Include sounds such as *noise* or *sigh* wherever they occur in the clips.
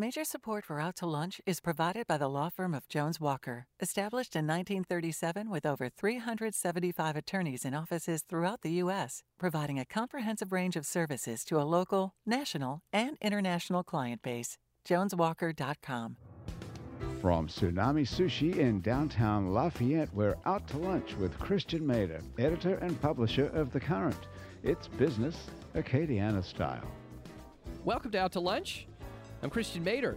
Major support for Out to Lunch is provided by the law firm of Jones Walker, established in 1937 with over 375 attorneys in offices throughout the U.S., providing a comprehensive range of services to a local, national, and international client base. JonesWalker.com. From Tsunami Sushi in downtown Lafayette, we're out to lunch with Christiaan Mader, editor and publisher of The Current. It's business, Acadiana style. Welcome to Out to Lunch. I'm Christiaan Mader.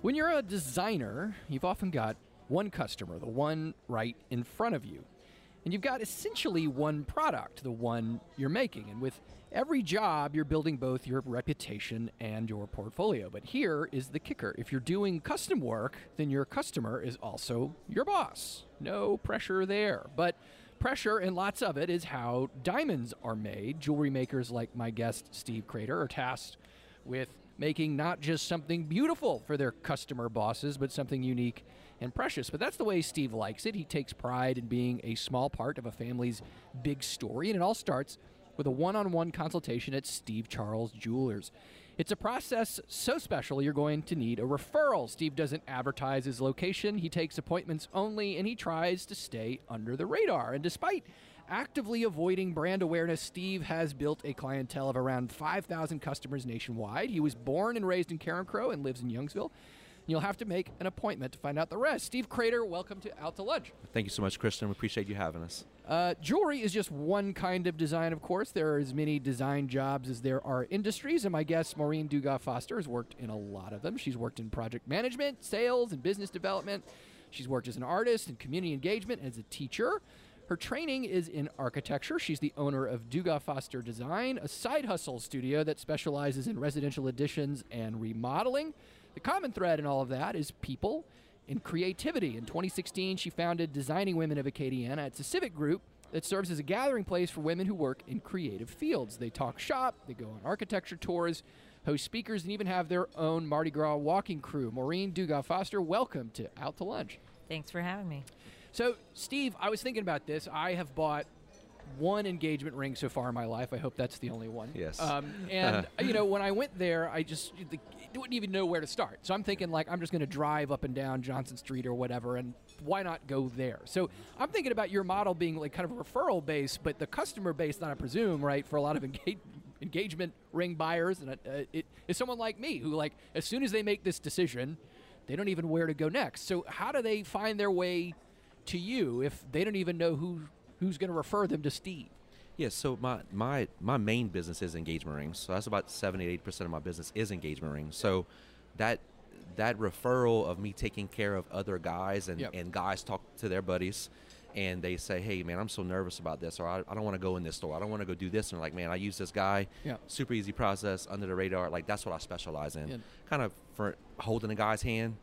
When you're a designer, you've often got one customer, the one right in front of you. And you've got essentially one product, the one you're making. And with every job, you're building both your reputation and your portfolio. But here is the kicker if you're doing custom work, then your customer is also your boss. No pressure there. But pressure, and lots of it, is how diamonds are made. Jewelry makers like my guest, Steve Crater, are tasked with making not just something beautiful for their customer bosses, but something unique and precious. But that's the way Steve likes it. He takes pride in being a small part of a family's big story, and it all starts with a one on one consultation at Steve Charles Jewelers. It's a process so special you're going to need a referral. Steve doesn't advertise his location, he takes appointments only, and he tries to stay under the radar. And despite actively avoiding brand awareness, Steve has built a clientele of around 5,000 customers nationwide. He was born and raised in Carencro and lives in Youngsville. You'll have to make an appointment to find out the rest. Steve Crater, welcome to Out to Lunch. Thank you so much, Kristen. We appreciate you having us. Uh, jewelry is just one kind of design, of course. There are as many design jobs as there are industries, and my guest, Maureen Dugas Foster, has worked in a lot of them. She's worked in project management, sales, and business development. She's worked as an artist and community engagement as a teacher. Her training is in architecture. She's the owner of Dugas Foster Design, a side hustle studio that specializes in residential additions and remodeling. The common thread in all of that is people and creativity. In 2016, she founded Designing Women of Acadiana. It's a civic group that serves as a gathering place for women who work in creative fields. They talk shop, they go on architecture tours, host speakers, and even have their own Mardi Gras walking crew. Maureen Dugas Foster, welcome to Out to Lunch. Thanks for having me. So, Steve, I was thinking about this. I have bought one engagement ring so far in my life. I hope that's the only one. Yes. Um, and you know, when I went there, I just didn't even know where to start. So I'm thinking like I'm just going to drive up and down Johnson Street or whatever, and why not go there? So I'm thinking about your model being like kind of a referral base, but the customer base, that I presume, right, for a lot of *laughs* engage- engagement ring buyers, and uh, it is someone like me who like as soon as they make this decision, they don't even know where to go next. So how do they find their way to you if they don't even know who who's going to refer them to Steve? Yes, so my, my my main business is engagement rings. So that's about 78 percent of my business is engagement rings. So that that referral of me taking care of other guys and, Yep. and guys talk to their buddies and they say, Hey man, I'm so nervous about this or I, I don't want to go in this store. I don't want to go do this and they're like, Man, I use this guy. Yeah. Super easy process, under the radar. Like that's what I specialize in. Yeah. Kind of for holding a guy's hand,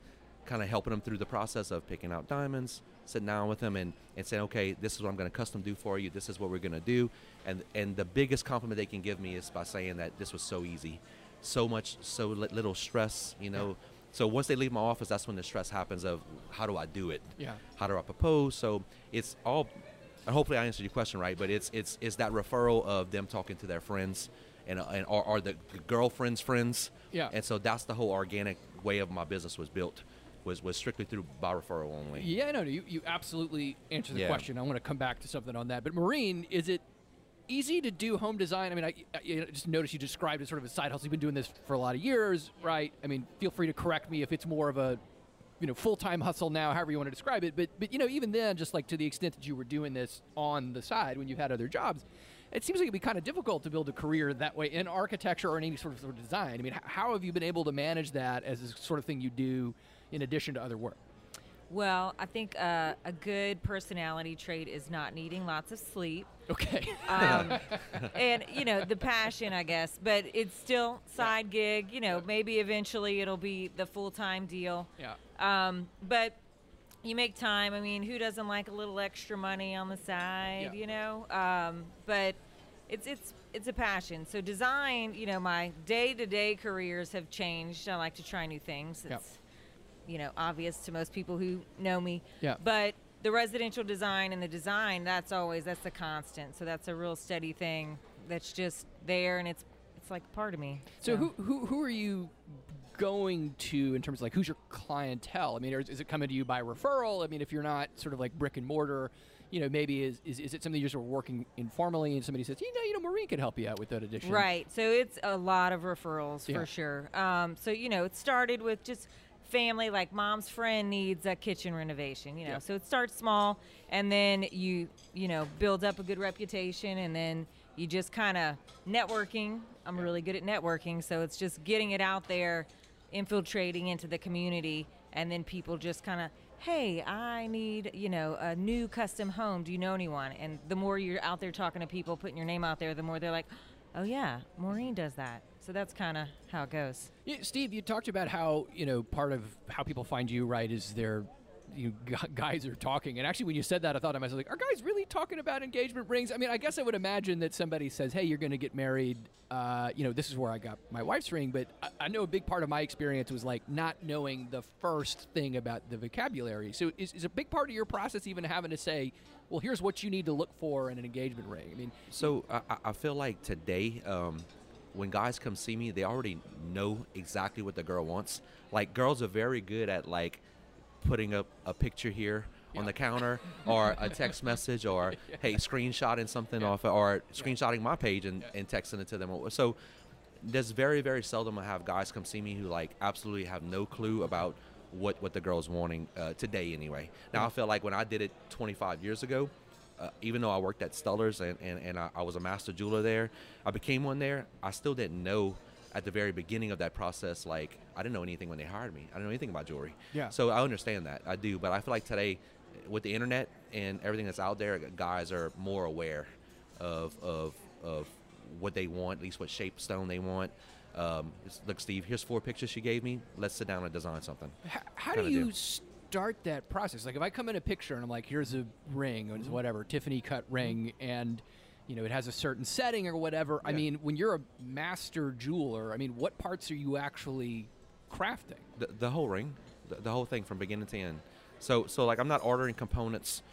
kind of helping them through the process of picking out diamonds, sitting down with them and, and saying, okay, this is what I'm going to custom do for you. This is what we're going to do. And and the biggest compliment they can give me is by saying that this was so easy, so much, so li- little stress, you know. So once they leave my office, that's when the stress happens of how do I do it? Yeah. How do I propose? So it's all. And hopefully, I answered your question right. But it's it's it's that referral of them talking to their friends, and uh, and or, or the girlfriend's friends. Yeah. And so that's the whole organic way of my business was built, was was strictly through referral only. Yeah, no, you, you absolutely answered the Yeah. question. I want to come back to something on that. But Maureen, is it easy to do home design? I mean, I, I just noticed you described it sort of a side hustle. You've been doing this for a lot of years, right? I mean, feel free to correct me if it's more of a you know full time hustle now, however you want to describe it. But but you know, even then, just like to the extent that you were doing this on the side when you had other jobs. It seems like it'd be kind of difficult to build a career that way in architecture or in any sort of, sort of design. I mean, how have you been able to manage that as a sort of thing you do in addition to other work? Well, I think uh, a good personality trait is not needing lots of sleep. Okay. Um, *laughs* and, you know, the passion, I guess, but it's still side gig. You know, maybe eventually it'll be the full time deal. yeah. Um, but you make time. I mean, who doesn't like a little extra money on the side, Yeah. you know? Um, but it's it's it's a passion. So design, you know, my day-to-day careers have changed. I like to try new things. It's Yep. You know, obvious to most people who know me. Yeah. But the residential design and the design, that's always that's the constant. So that's a real steady thing that's just there and it's it's like part of me. So who, who who are you going to in terms of like who's your clientele? I mean, is, is it coming to you by referral? I mean, if you're not sort of like brick and mortar, you know, maybe is, is, is it something you're sort of working informally and somebody says, you know, you know, Maureen could help you out with that addition. Right. So it's a lot of referrals Yeah. for sure. Um, so you know, it started with just family, like mom's friend needs a kitchen renovation. You know, Yeah. so it starts small, and then you you know build up a good reputation, and then you just kind of networking. I'm really good at networking, so it's just getting it out there, infiltrating into the community, and then people just kind of. Hey, I need, you know, a new custom home. Do you know anyone? And the more you're out there talking to people, putting your name out there, the more they're like, Oh yeah, Maureen does that. So that's kind of how it goes. Yeah, Steve, you talked about how you know part of how people find you right is their you *laughs* guys are talking. And actually, when you said that, I thought to myself, like, are guys really talking about engagement rings? I mean, I guess I would imagine that somebody says, "Hey, you're going to get married." Uh, you know, this is where I got my wife's ring. But I, I know a big part of my experience was like not knowing the first thing about the vocabulary. So, is, is a big part of your process even having to say, "Well, here's what you need to look for in an engagement ring"? I mean, So I, I- I feel like today, um, when guys come see me, they already know exactly what the girl wants. Like girls are very good at like putting up a picture here on the counter *laughs* or a text message or *laughs* hey screenshotting something off or screenshotting my page and, and texting it to them. So there's very very seldom I have guys come see me who like absolutely have no clue about what what the girl's wanting uh, today anyway. Now I feel like when I did it 25 years ago, uh, even though I worked at Stuller's and, and, and I, I was a master jeweler there, I became one there. I still didn't know at the very beginning of that process, like I didn't know anything when they hired me. I didn't know anything about jewelry. Yeah. So I understand that. I do. But I feel like today, with the internet and everything that's out there, guys are more aware of, of, of what they want, at least what shape stone they want. Um, look, Steve, here's four pictures she gave me. Let's sit down and design something. H- how do you do. Start that process? Like, if I come in a picture and I'm like, "Here's a ring, or Mm-hmm. whatever, Tiffany cut ring," and you know it has a certain setting or whatever. I mean, when you're a master jeweler, I mean, what parts are you actually crafting? the, the whole ring, the, the whole thing from beginning to end. So so like I'm not ordering components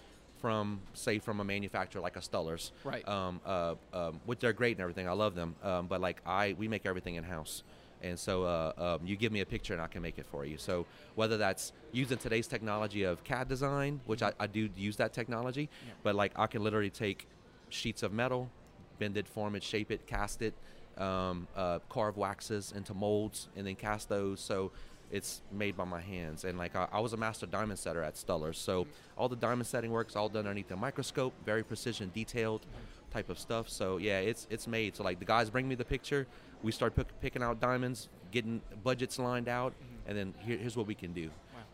from say from a manufacturer like a Stuller's, Right. Um, uh, um, which they're great and everything. I love them. Um, but like I, we make everything in house. And so uh, um, you give me a picture and I can make it for you. So whether that's using today's technology of CAD design, which I, I do use that technology, but like I can literally take sheets of metal, bend it, form it, shape it, cast it, um, uh, carve waxes into molds, and then cast those. So it's made by my hands. And like I, I was a master diamond setter at Stuller's, so all the diamond setting works all done underneath the microscope, very precision, detailed type of stuff. So yeah, it's it's made. So like the guys bring me the picture, we start pick, picking out diamonds, getting budgets lined out, mm-hmm. and then here, here's what we can do.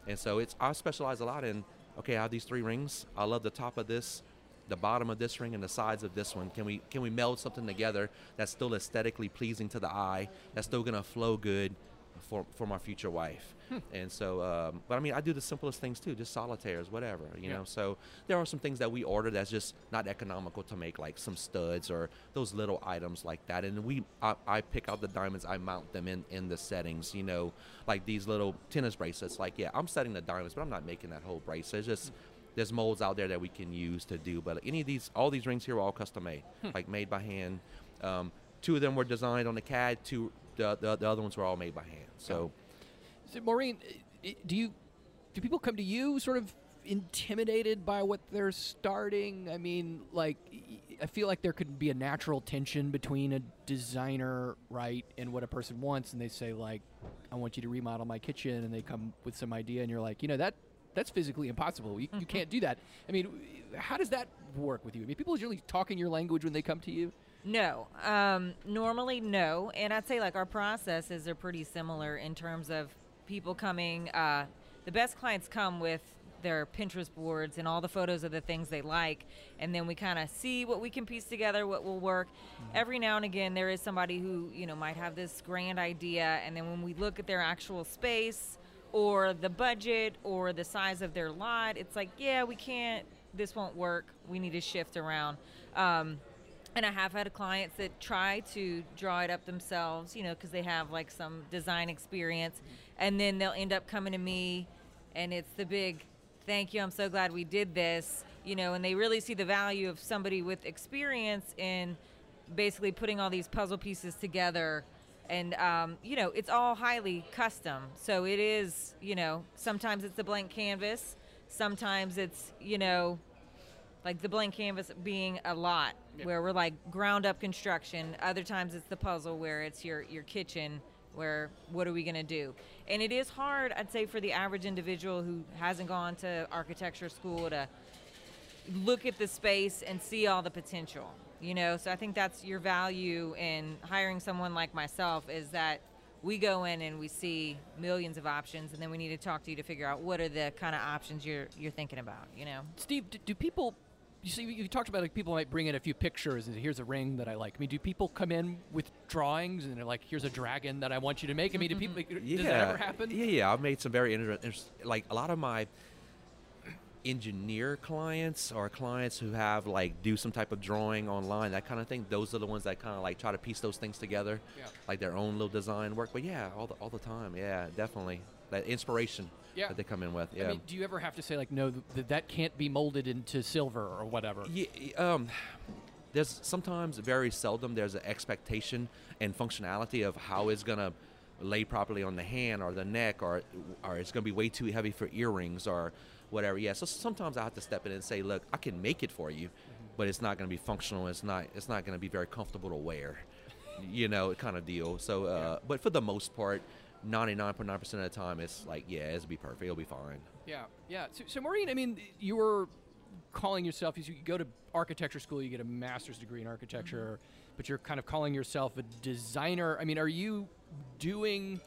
And so it's I specialize a lot in okay, I have these three rings. I love the top of this, the bottom of this ring, and the sides of this one. Can we can we meld something together that's still aesthetically pleasing to the eye? That's still gonna flow good for for my future wife. And so, um, but I mean, I do the simplest things too, just solitaires, whatever, you Yeah. know. So there are some things that we order that's just not economical to make, like some studs or those little items like that. And we, I, I pick out the diamonds, I mount them in in the settings, you know, like these little tennis bracelets. Like, yeah, I'm setting the diamonds, but I'm not making that whole bracelet. It's just there's molds out there that we can use to do. But any of these, all these rings here are all custom made, like made by hand. Um, two of them were designed on the CAD. Two, the, the, the other ones were all made by hand. So. So, Maureen, i- i- do you do people come to you sort of intimidated by what they're starting? I mean, like I feel like there could be a natural tension between a designer, right, and what a person wants, and they say like, "I want you to remodel my kitchen," and they come with some idea, and you're like, you know that. That's physically impossible. You, you mm-hmm. can't do that. I mean, how does that work with you? I mean, people generally talking your language when they come to you. No. Um, normally, no. And I'd say like our processes are pretty similar in terms of people coming. Uh, the best clients come with their Pinterest boards and all the photos of the things they like, and then we kind of see what we can piece together, what will work. Every now and again, there is somebody who you know might have this grand idea, and then when we look at their actual space or the budget or the size of their lot, it's like, yeah, we can't. This won't work. We need to shift around. Um, and I have had clients that try to draw it up themselves, you know, because they have like some design experience, and then they'll end up coming to me, and it's the big, thank you, I'm so glad we did this, you know, and they really see the value of somebody with experience in basically putting all these puzzle pieces together and um, you know it's all highly custom. So it is, you know, sometimes it's a blank canvas, sometimes it's, you know, like the blank canvas being a lot Yep. where we're like ground up construction. Other times it's the puzzle where it's your your kitchen where what are we going to do? And it is hard, I'd say, for the average individual who hasn't gone to architecture school to look at the space and see all the potential. You know, so I think that's your value in hiring someone like myself is that we go in and we see millions of options, and then we need to talk to you to figure out what are the kind of options you're you're thinking about. You know. Steve, do, do people? You see, you talked about like people might bring in a few pictures and say, here's a ring that I like. I mean, do people come in with drawings and they're like, here's a dragon that I want you to make? I mean, do mm-hmm. people? Yeah. Does that ever happen? Yeah, yeah. I've made some very interesting, like a lot of my engineer clients or clients who have like do some type of drawing online, that kind of thing. Those are the ones that kind of like try to piece those things together, Yeah. like their own little design work. But yeah, all the all the time. Yeah, definitely that inspiration Yeah. that they come in with. Yeah. I mean, do you ever have to say like, no, th- that can't be molded into silver or whatever? Yeah, um, there's sometimes very seldom there's an expectation and functionality of how it's gonna lay properly on the hand or the neck or or it's gonna be way too heavy for earrings or whatever. Yeah, so sometimes I have to step in and say, look, I can make it for you, but it's not gonna be functional. It's not it's not gonna be very comfortable to wear, you know, kind of deal. So, uh, but for the most part. 99.9% of the time, it's like, yeah, it'll be perfect. It'll be fine. Yeah, yeah. So, so Maureen, I mean, you were calling yourself. You go to architecture school, you get a master's degree in architecture, mm-hmm. but you're kind of calling yourself a designer. I mean, are you doing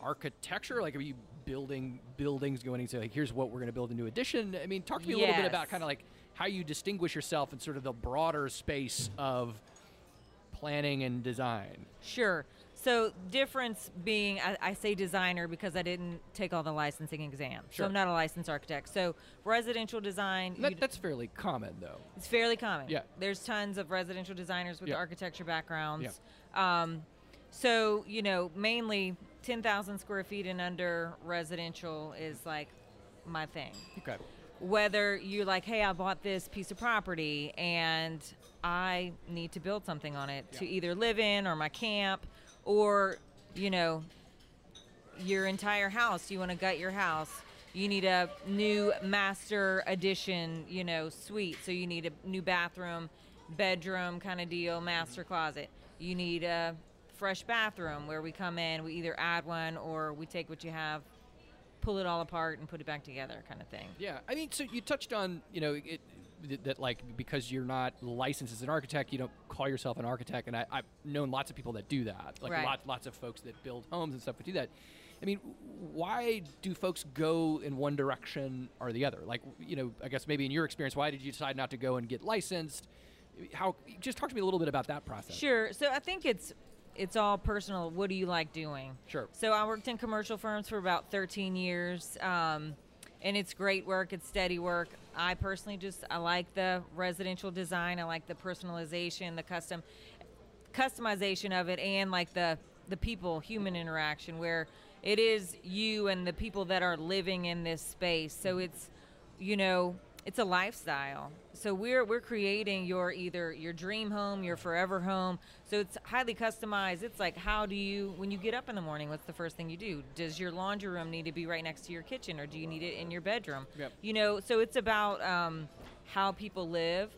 architecture? Like, are you building buildings, going and say, like, here's what we're going to build a new addition? I mean, talk to me a little bit about kind of like how you distinguish yourself in sort of the broader space of planning and design. Sure. So difference being, I, I say designer because I didn't take all the licensing exams. Sure. So I'm not a licensed architect. So residential design. That, that's fairly common, though. it's fairly common. Yeah. There's tons of residential designers with Yeah. architecture backgrounds. Um, so you know, mainly 10,000 square feet and under residential is like my thing Okay. whether you're like, hey, I bought this piece of property and I need to build something on it to either live in or my camp, or, you know, your entire house, you want to gut your house. You need a new master addition, you know, suite. So you need a new bathroom, bedroom kind of deal, master closet. You need a fresh bathroom where we come in, we either add one or we take what you have, pull it all apart and put it back together kind of thing. Yeah, I mean, so you touched on, you know, it, th- that like because you're not licensed as an architect, you don't call yourself an architect, and I, I've known lots of people that do that, like Right. lots, lots of folks that build homes and stuff that do that. I mean, why do folks go in one direction or the other? Like, you know, I guess maybe in your experience, why did you decide not to go and get licensed? How? Just talk to me a little bit about that process. Sure. So I think it's it's all personal. What do you like doing? Sure. So I worked in commercial firms for about 13 years, um, and it's great work. It's steady work. I personally just I like the residential design. I like the personalization, the custom customization of it, and like the the people, human interaction, where it is you and the people that are living in this space. So it's you know it's a lifestyle. So we're we're creating your either your dream home your forever home. So it's highly customized. It's like how do you when you get up in the morning what's the first thing you do? Does your laundry room need to be right next to your kitchen or do you need it in your bedroom? Yep. you know so it's about um, how people live.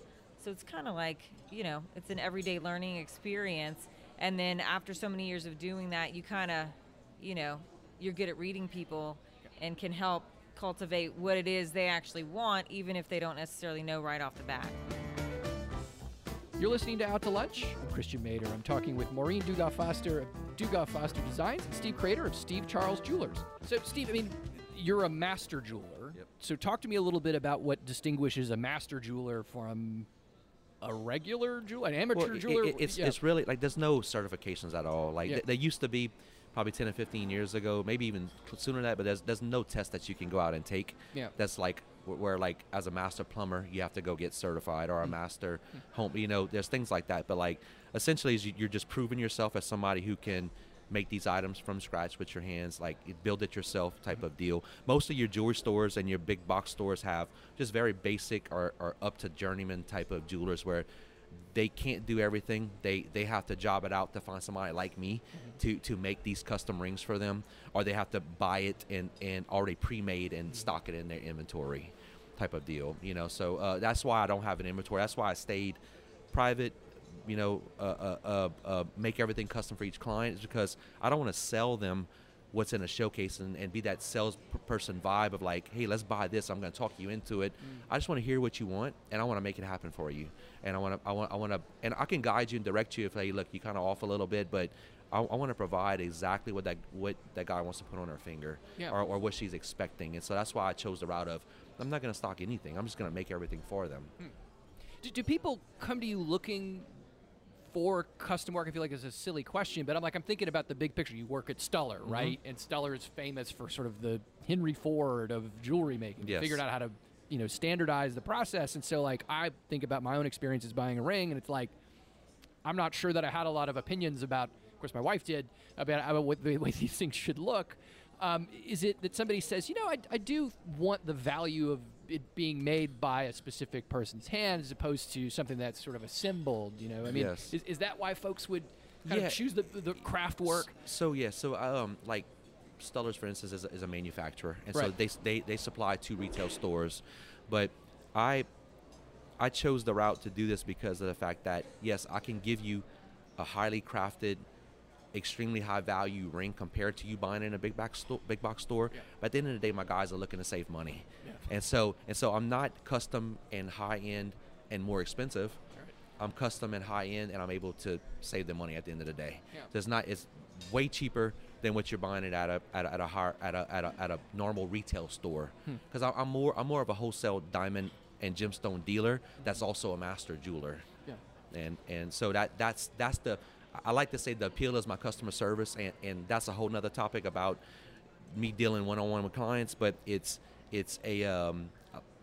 So it's kind of like you know it's an everyday learning experience. And then after so many years of doing that you kind of you know you're good at reading people and can help cultivate what it is they actually want even if they don't necessarily know right off the bat You're listening to Out to Lunch. I'm Christiaan Mader. I'm talking with Maureen Dugas Foster of Dugas Foster Designs and Steve Crater of Steve Charles Jewelers. So, Steve, I mean, you're a master jeweler. Yep. So, talk to me a little bit about what distinguishes a master jeweler from a regular jeweler, an amateur Well, i- jeweler. i- it's, Yeah. it's really like there's no certifications at all. Like Yeah. th- they used to be probably 10 or 15 years ago, maybe even sooner than that, but there's, there's no test that you can go out and take. Yeah. That's like wh- where like as a master plumber, you have to go get certified or a mm. master home, you know, there's things like that. But like essentially you're just proving yourself as somebody who can make these items from scratch with your hands, like build it yourself type of deal. Most of your jewelry stores and your big box stores have just very basic or, or up to journeyman type of jewelers where they can't do everything. They they have to job it out to find somebody like me to to make these custom rings for them, or they have to buy it and and already pre-made and stock it in their inventory, type of deal. You know, so uh, that's why I don't have an inventory. That's why I stayed private. You know, uh, uh, uh, uh, make everything custom for each client is because I don't want to sell them what's in a showcase and, and be that salesperson vibe of like, hey, let's buy this. I'm going to talk you into it. Mm. I just want to hear what you want, and I want to make it happen for you. And I want to, I want, I want to, and I can guide you and direct you if, hey, look, you kind of off a little bit, but I, I want to provide exactly what that what that guy wants to put on her finger, Yeah. or, or what she's expecting. And so that's why I chose the route of I'm not going to stock anything. I'm just going to make everything for them. Hmm. Do, do people come to you looking for custom work? I feel like it's a silly question, but I'm like I'm thinking about the big picture. You work at Stuller, Mm-hmm. right? And Stuller is famous for sort of the Henry Ford of jewelry making. Yes. Figured out how to you know standardize the process, and so like I think about my own experiences buying a ring, and it's like I'm not sure that I had a lot of opinions about. Of course, my wife did about, about what the way *laughs* these things should look. Um, is it that somebody says, you know, I, I do want the value of it being made by a specific person's hand as opposed to something that's sort of assembled? You know, I mean, Yes. is, is that why folks would kind Yeah. of choose the, the craft work? So yeah, so um, like Stuller's, for instance, is a, is a manufacturer, and so they, they they supply to retail stores, but I I chose the route to do this because of the fact that yes, I can give you a highly crafted, extremely high value ring compared to you buying in a big box store. big box store. Yeah. But at the end of the day, my guys are looking to save money, Yeah. and so and so I'm not custom and high end and more expensive. Right. I'm custom and high end, and I'm able to save them money at the end of the day. Yeah. So it's not it's way cheaper than what you're buying it at a at a, at a, higher, at a, at a at a normal retail store. Hmm. Because I'm more I'm more of a wholesale diamond and gemstone dealer. That's also a master jeweler, Yeah. and and so that that's that's the I like to say the appeal is my customer service, and and that's a whole nother topic about me dealing one on one with clients. But it's it's a um,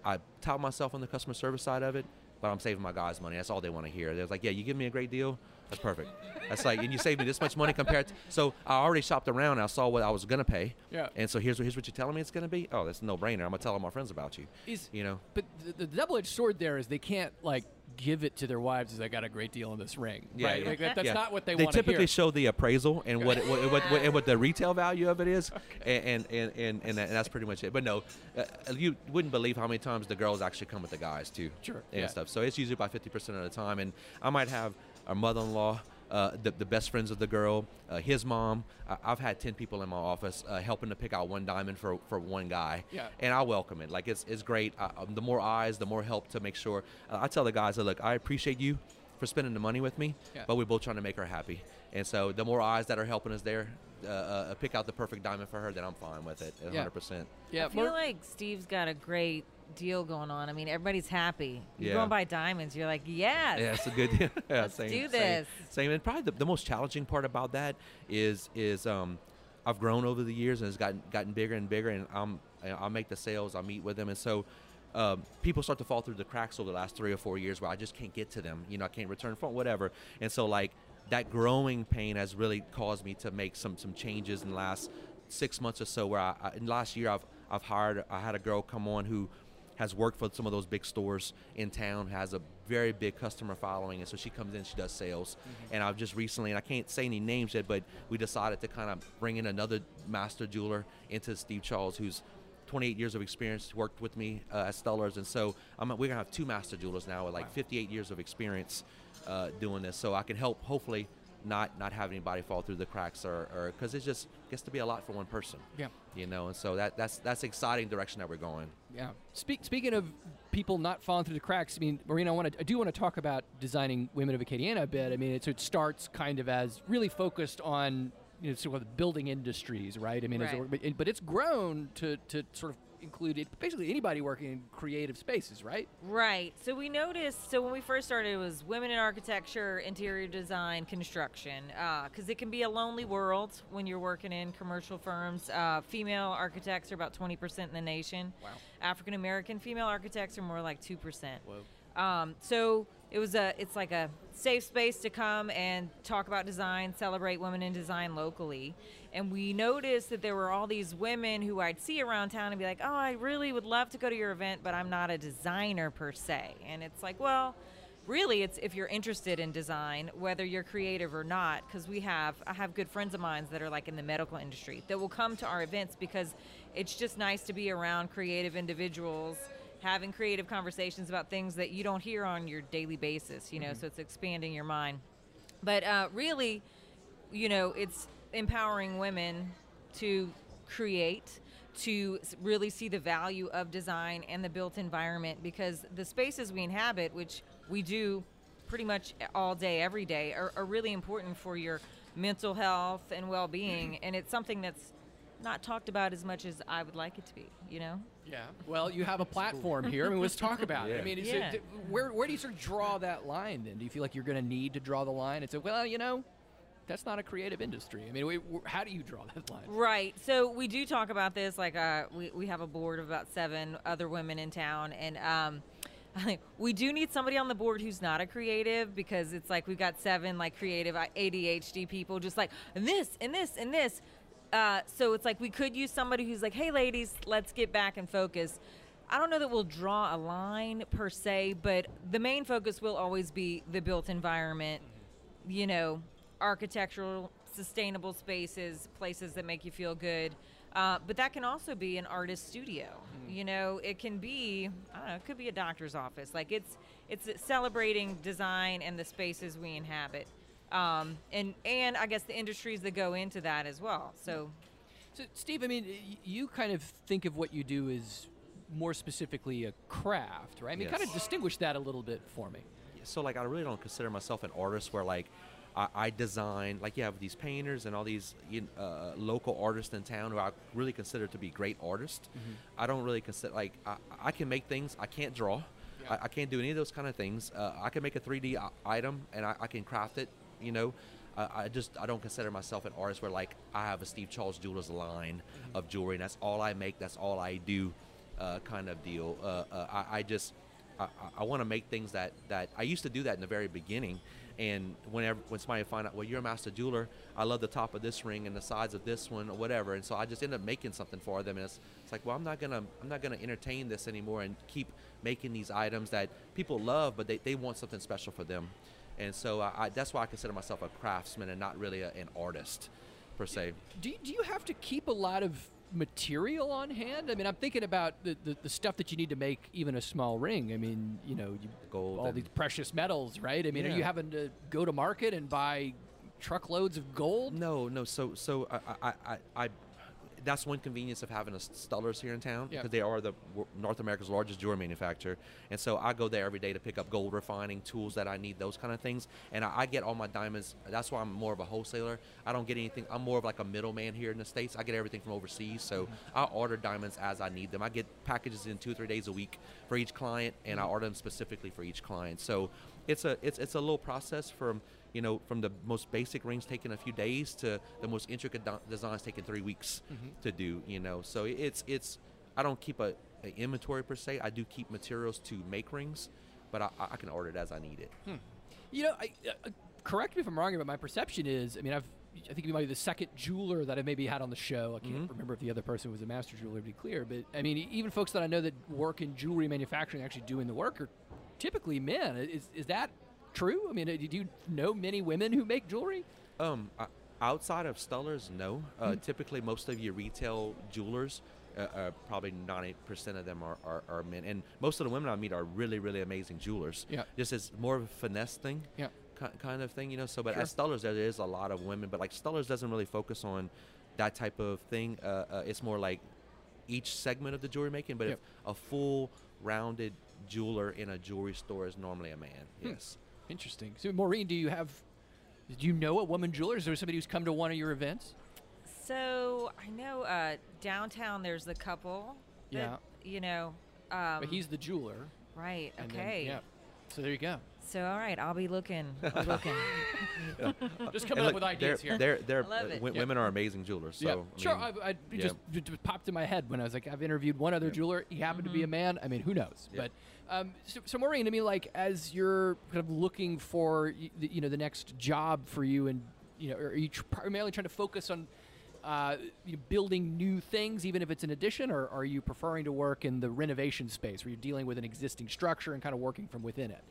I I myself on the customer service side of it, but I'm saving my guys money. That's all they want to hear. They're like, yeah, you give me a great deal. That's perfect. That's like, and you save me this much money compared to. So I already shopped around. And I saw what I was gonna pay. Yeah. And so here's what here's what you're telling me it's gonna be. Oh, that's no brainer. I'm gonna tell all my friends about you. Is You know. But the, the double-edged sword there is they can't like give it to their wives as I got a great deal on this ring. Yeah, right? yeah. Like, that- that's Yeah. not what they, They want to typically hear. show the appraisal and what, it, what, what, what, and what the retail value of it is, and, and, and, and, and, that- and that's pretty much it. But no, uh, you wouldn't believe how many times the girls actually come with the guys too, Sure, and stuff. So it's usually about fifty percent of the time, and I might have a mother-in-law. Uh, the, the best friends of the girl, uh, his mom. I, I've had ten people in my office uh, helping to pick out one diamond for, for one guy, Yeah. and I welcome it. Like it's, it's great. I, um, the more eyes, the more help to make sure. Uh, I tell the guys, that, look, I appreciate you for spending the money with me, Yeah. but we're both trying to make her happy. And so the more eyes that are helping us there, uh, uh, pick out the perfect diamond for her, then I'm fine with it, 100%. Yeah. yeah, I feel more- like Steve's got a great deal going on. I mean, everybody's happy. You Yeah. go and buy diamonds, you're like, yes. Yeah, it's a good deal. *laughs* yeah, Let's same, do this. Same, and probably the, the most challenging part about that is is um, I've grown over the years and it's gotten gotten bigger and bigger, and I'm I make the sales, I meet with them, and so. Um, people start to fall through the cracks over the last three or four years where I just can't get to them. You know, I can't return phone, whatever. And so, like that growing pain has really caused me to make some some changes in the last six months or so. Where I, I in last year I've I've hired I had a girl come on who has worked for some of those big stores in town, has a very big customer following, and so she comes in, she does sales. And I've just recently, and I can't say any names yet, but we decided to kind of bring in another master jeweler into Steve Charles, who's 28 years of experience, worked with me uh, at Stuller's, and so I'm, we're gonna have two master jewelers now with like 58 years of experience uh, doing this, so I can help hopefully not not have anybody fall through the cracks or because it just gets to be a lot for one person. Yeah. You know, and so that that's that's exciting direction that we're going. Yeah. Speak, speaking of people not falling through the cracks, I mean, Marina, I, want to, I do want to talk about designing Women of Acadiana a bit. I mean, it's, it starts kind of as really focused on you know sort of the building industries, right? I mean, it's- Right. but, but it's grown to, to sort of include it, basically anybody working in creative spaces, right? Right. So we noticed. So when we first started, it was women in architecture, interior design, construction, because it can be a lonely world when you're working in commercial firms. Uh, female architects are about 20% in the nation. Wow. African American female architects are more like two percent. Um, so it was a, it's like a safe space to come and talk about design, celebrate women in design locally. And we noticed that there were all these women who I'd see around town and be like, oh, I really would love to go to your event, but I'm not a designer per se. And it's like, well, really it's if you're interested in design whether you're creative or not because we have i have good friends of mine that are like in the medical industry that will come to our events because it's just nice to be around creative individuals having creative conversations about things that you don't hear on your daily basis you know mm-hmm. so it's expanding your mind but uh, really you know it's empowering women to create to really see the value of design and the built environment because the spaces we inhabit, which we do pretty much eh, all day, every day, are, are really important for your mental health and well being. Mm-hmm. and it's something that's not talked about as much as I would like it to be, you know? Yeah. Well, you have a platform here. I mean, let's talk about it. I mean, is Yeah. it, where where do you sort of draw that line? Then, do you feel like you're going to need to draw the line? It's a well, you know, that's not a creative industry. I mean, we, we- how do you draw that line? Right. So we do talk about this. Like, uh, we, we have a board of about seven other women in town, and um, *laughs* we do need somebody on the board who's not a creative because it's like we've got seven like creative uh, ADHD people, just like and this and this and this. Uh, so it's like we could use somebody who's like, "Hey, ladies, let's get back and focus." I don't know that we'll draw a line per se, but the main focus will always be the built environment you know, architectural, sustainable spaces, places that make you feel good. Uh, but that can also be an artist studio. You know, it can be I don't know, it could be a doctor's office. Like it's it's celebrating design and the spaces we inhabit. Um, and and I guess the industries that go into that as well. So So, Steve, I mean, you kind of think of what you do as more specifically a craft, right? I mean, kind of distinguish that a little bit for me. so like I really don't consider myself an artist where like I, I design like you have these painters and all these you kn- uh, local artists in town who I really consider to be great artists. I don't really consider like I, I can make things I can't draw. I, I can't do any of those kind of things. Uh, I can make a 3D item and I, I can craft it. You know, I, I just I don't consider myself an artist where like I have a Steve Charles Jewelers line of jewelry and that's all I make. That's all I do, uh, kind of deal. Uh, uh, I, I just I, I- I want to make things that, that I used to do that in the very beginning. And whenever when somebody find out, well, you're a master jeweler, I love the top of this ring and the sides of this one or whatever. And so I just end up making something for them. And it's, it's like, well, I'm not gonna I'm not gonna entertain this anymore and keep making these items that people love, but they, they want something special for them. And so I, I, that's why I consider myself a craftsman and not really a, an artist, per se. Do you, do you have to keep a lot of material on hand? I mean, I'm thinking about the, the, the stuff that you need to make even a small ring. I mean, you know, you, Gold all these precious metals, right? I mean, are you having to go to market and buy truckloads of gold? No, no. So, so I, I, I that's one convenience of having a Stullers here in town Yeah. because they are the North America's largest jewelry manufacturer, and so I go there every day to pick up gold refining tools that I need, those kind of things, and I, I get all my diamonds. That's why I'm more of a wholesaler. I don't get anything. I'm more of like a middleman here in the states. I get everything from overseas, so mm-hmm. I order diamonds as I need them. I get packages in two or three days a week for each client, and I mm-hmm. order them specifically for each client. So it's a it's it's a little process from you know, from the most basic rings taking a few days to the most intricate do- designs taking three weeks mm-hmm. to do. You know, so it's it's. I don't keep a, a inventory per se. I do keep materials to make rings, but I, I can order it as I need it. Hmm. You know, I, uh, uh, correct me if I'm wrong, but my perception is, I mean, I've, I think you might be the second jeweler that I maybe had on the show. I can't mm-hmm. remember if the other person was a master jeweler, to be clear. But I mean, even folks that I know that work in jewelry manufacturing, actually doing the work, are typically men. Is is that true? I mean, uh, do you know many women who make jewelry? Um, outside of Stullers, no. Uh, Hmm. Typically, most of your retail jewelers, uh, uh, probably ninety percent of them are, are, are men, and most of the women I meet are really, really amazing jewelers. Yeah. Just as more of a finesse thing. Yeah. Kind of thing, you know. So, but Sure. at Stullers, there is a lot of women, but like Stullers doesn't really focus on that type of thing. Uh, uh, it's more like each segment of the jewelry making, but Yep. if a full rounded jeweler in a jewelry store is normally a man. Hmm. Yes. Interesting. So, Maureen, do you have? Do you know a woman jeweler? Is there somebody who's come to one of your events? So I know uh, downtown there's the couple. That, Yeah. You know. Um, but he's the jeweler. right. and then- Okay. yeah. So there you go. So all right, I'll be looking. I'll be looking. *laughs* *laughs* Just And coming up with ideas they're, here. They're, they're, I love uh, it. wo- Yeah. Women are amazing jewelers. So, yeah, I sure. mean, I, I it yeah. just, just popped in my head when I was like, I've interviewed one other jeweler. He happened to be a man. I mean, who knows? Yeah. But um, so, so, Maureen, I mean, like, as you're kind of looking for, the, you know, the next job for you, and you know, are you primarily trying to focus on uh, you know, building new things, even if it's an addition, or are you preferring to work in the renovation space, where you're dealing with an existing structure and kind of working from within it?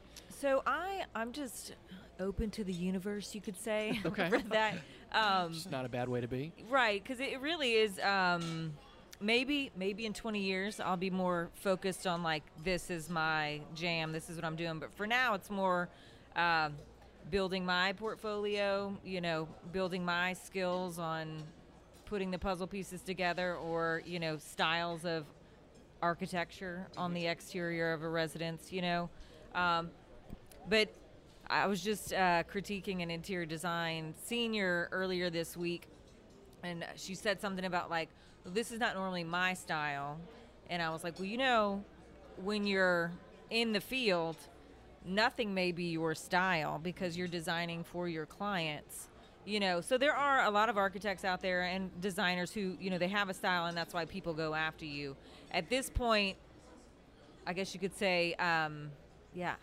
So I I'm just open to the universe, you could say. *laughs* Okay. that. Um, It's not a bad way to be. Right, because it really is. Um, maybe, maybe in 20 years, I'll be more focused on like this is my jam, this is what I'm doing. But for now, it's more um, building my portfolio. You know, building my skills on putting the puzzle pieces together, or you know, styles of architecture on the exterior of a residence. You know, um, but I was just uh, critiquing an interior design senior earlier this week, and she said something about like, this is not normally my style, and I was like, well, you know, when you're in the field, nothing may be your style because you're designing for your clients. You know, so there are a lot of architects out there and designers who, you know, they have a style and that's why people go after you. At this point, I guess you could say, um, yeah,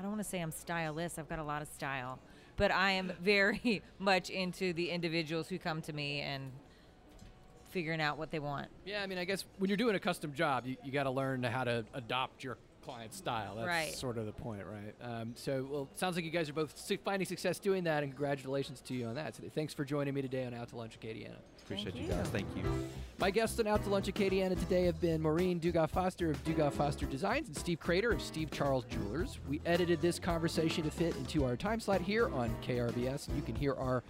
I don't want to say I'm stylist. I've got a lot of style, but I am very *laughs* much into the individuals who come to me and figuring out what they want. Yeah, I mean, I guess when you're doing a custom job, you, you got to learn how to adopt your client's style. That's Right. sort of the point, right? Um, so, well, sounds like you guys are both finding success doing that, and congratulations to you on that. So, thanks for joining me today on Out to Lunch Acadiana. Appreciate Thank you guys. Thank you. My guests on Out to Lunch Acadiana today have been Maureen Dugas Foster of Dugas Foster Designs and Steve Crater of Steve Charles Jewelers. We edited this conversation to fit into our time slot here on KRVS, you can hear our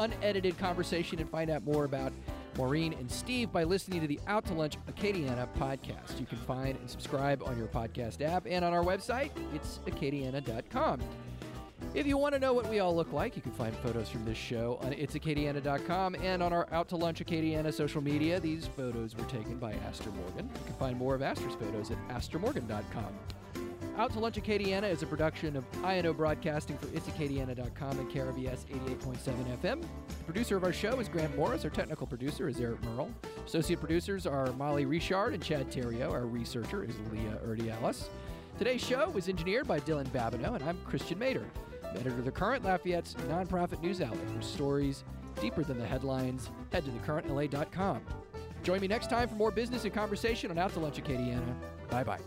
unedited conversation and find out more about Maureen and Steve by listening to the Out to Lunch Acadiana podcast. You can find and subscribe on your podcast app and on our website. It's acadiana.com. If you want to know what we all look like, you can find photos from this show on itsacadiana.com and on our Out to Lunch Acadiana social media. These photos were taken by Astor Morgan. You can find more of Astor's photos at astormorgan.com. Out to Lunch Acadiana is a production of INO Broadcasting for itsacadiana.com and KRVS 88.7 FM. The producer of our show is Grant Morris. Our technical producer is Eric Merle. Associate producers are Molly Richard and Chad Terrio. Our researcher is Leah Erdialis. Today's show was engineered by Dylan Babineau, and I'm Christiaan Mader, editor of The Current, Lafayette's nonprofit news outlet for stories deeper than the headlines. Head to thecurrentla.com. Join me next time for more business and conversation on Out to Lunch Acadiana. Bye bye.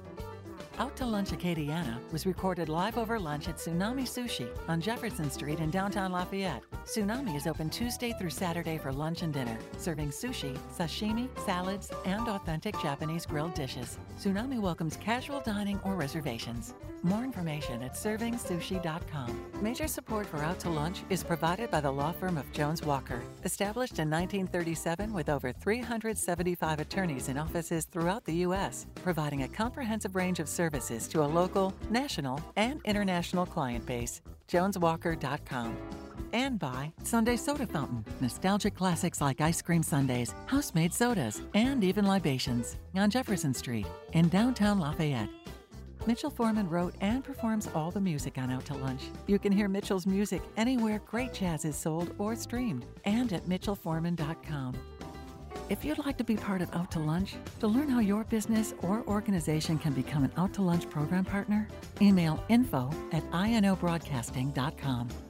Out to Lunch Acadiana was recorded live over lunch at Tsunami Sushi on Jefferson Street in downtown Lafayette. Tsunami is open Tuesday through Saturday for lunch and dinner, serving sushi, sashimi, salads, and authentic Japanese grilled dishes. Tsunami welcomes casual dining or reservations. More information at servingsushi.com. Major support for Out to Lunch is provided by the law firm of Jones Walker, established in 1937 with over 375 attorneys in offices throughout the U.S., providing a comprehensive range of services to a local, national, and international client base. JonesWalker.com. And by Sunday Soda Fountain, nostalgic classics like ice cream sundaes, house made sodas, and even libations on Jefferson Street in downtown Lafayette. Mitchel Forman wrote and performs all the music on Out to Lunch. You can hear Mitchel's music anywhere great jazz is sold or streamed, and at mitchellforeman.com. If you'd like to be part of Out to Lunch, to learn how your business or organization can become an Out to Lunch program partner, email info at inobroadcasting.com.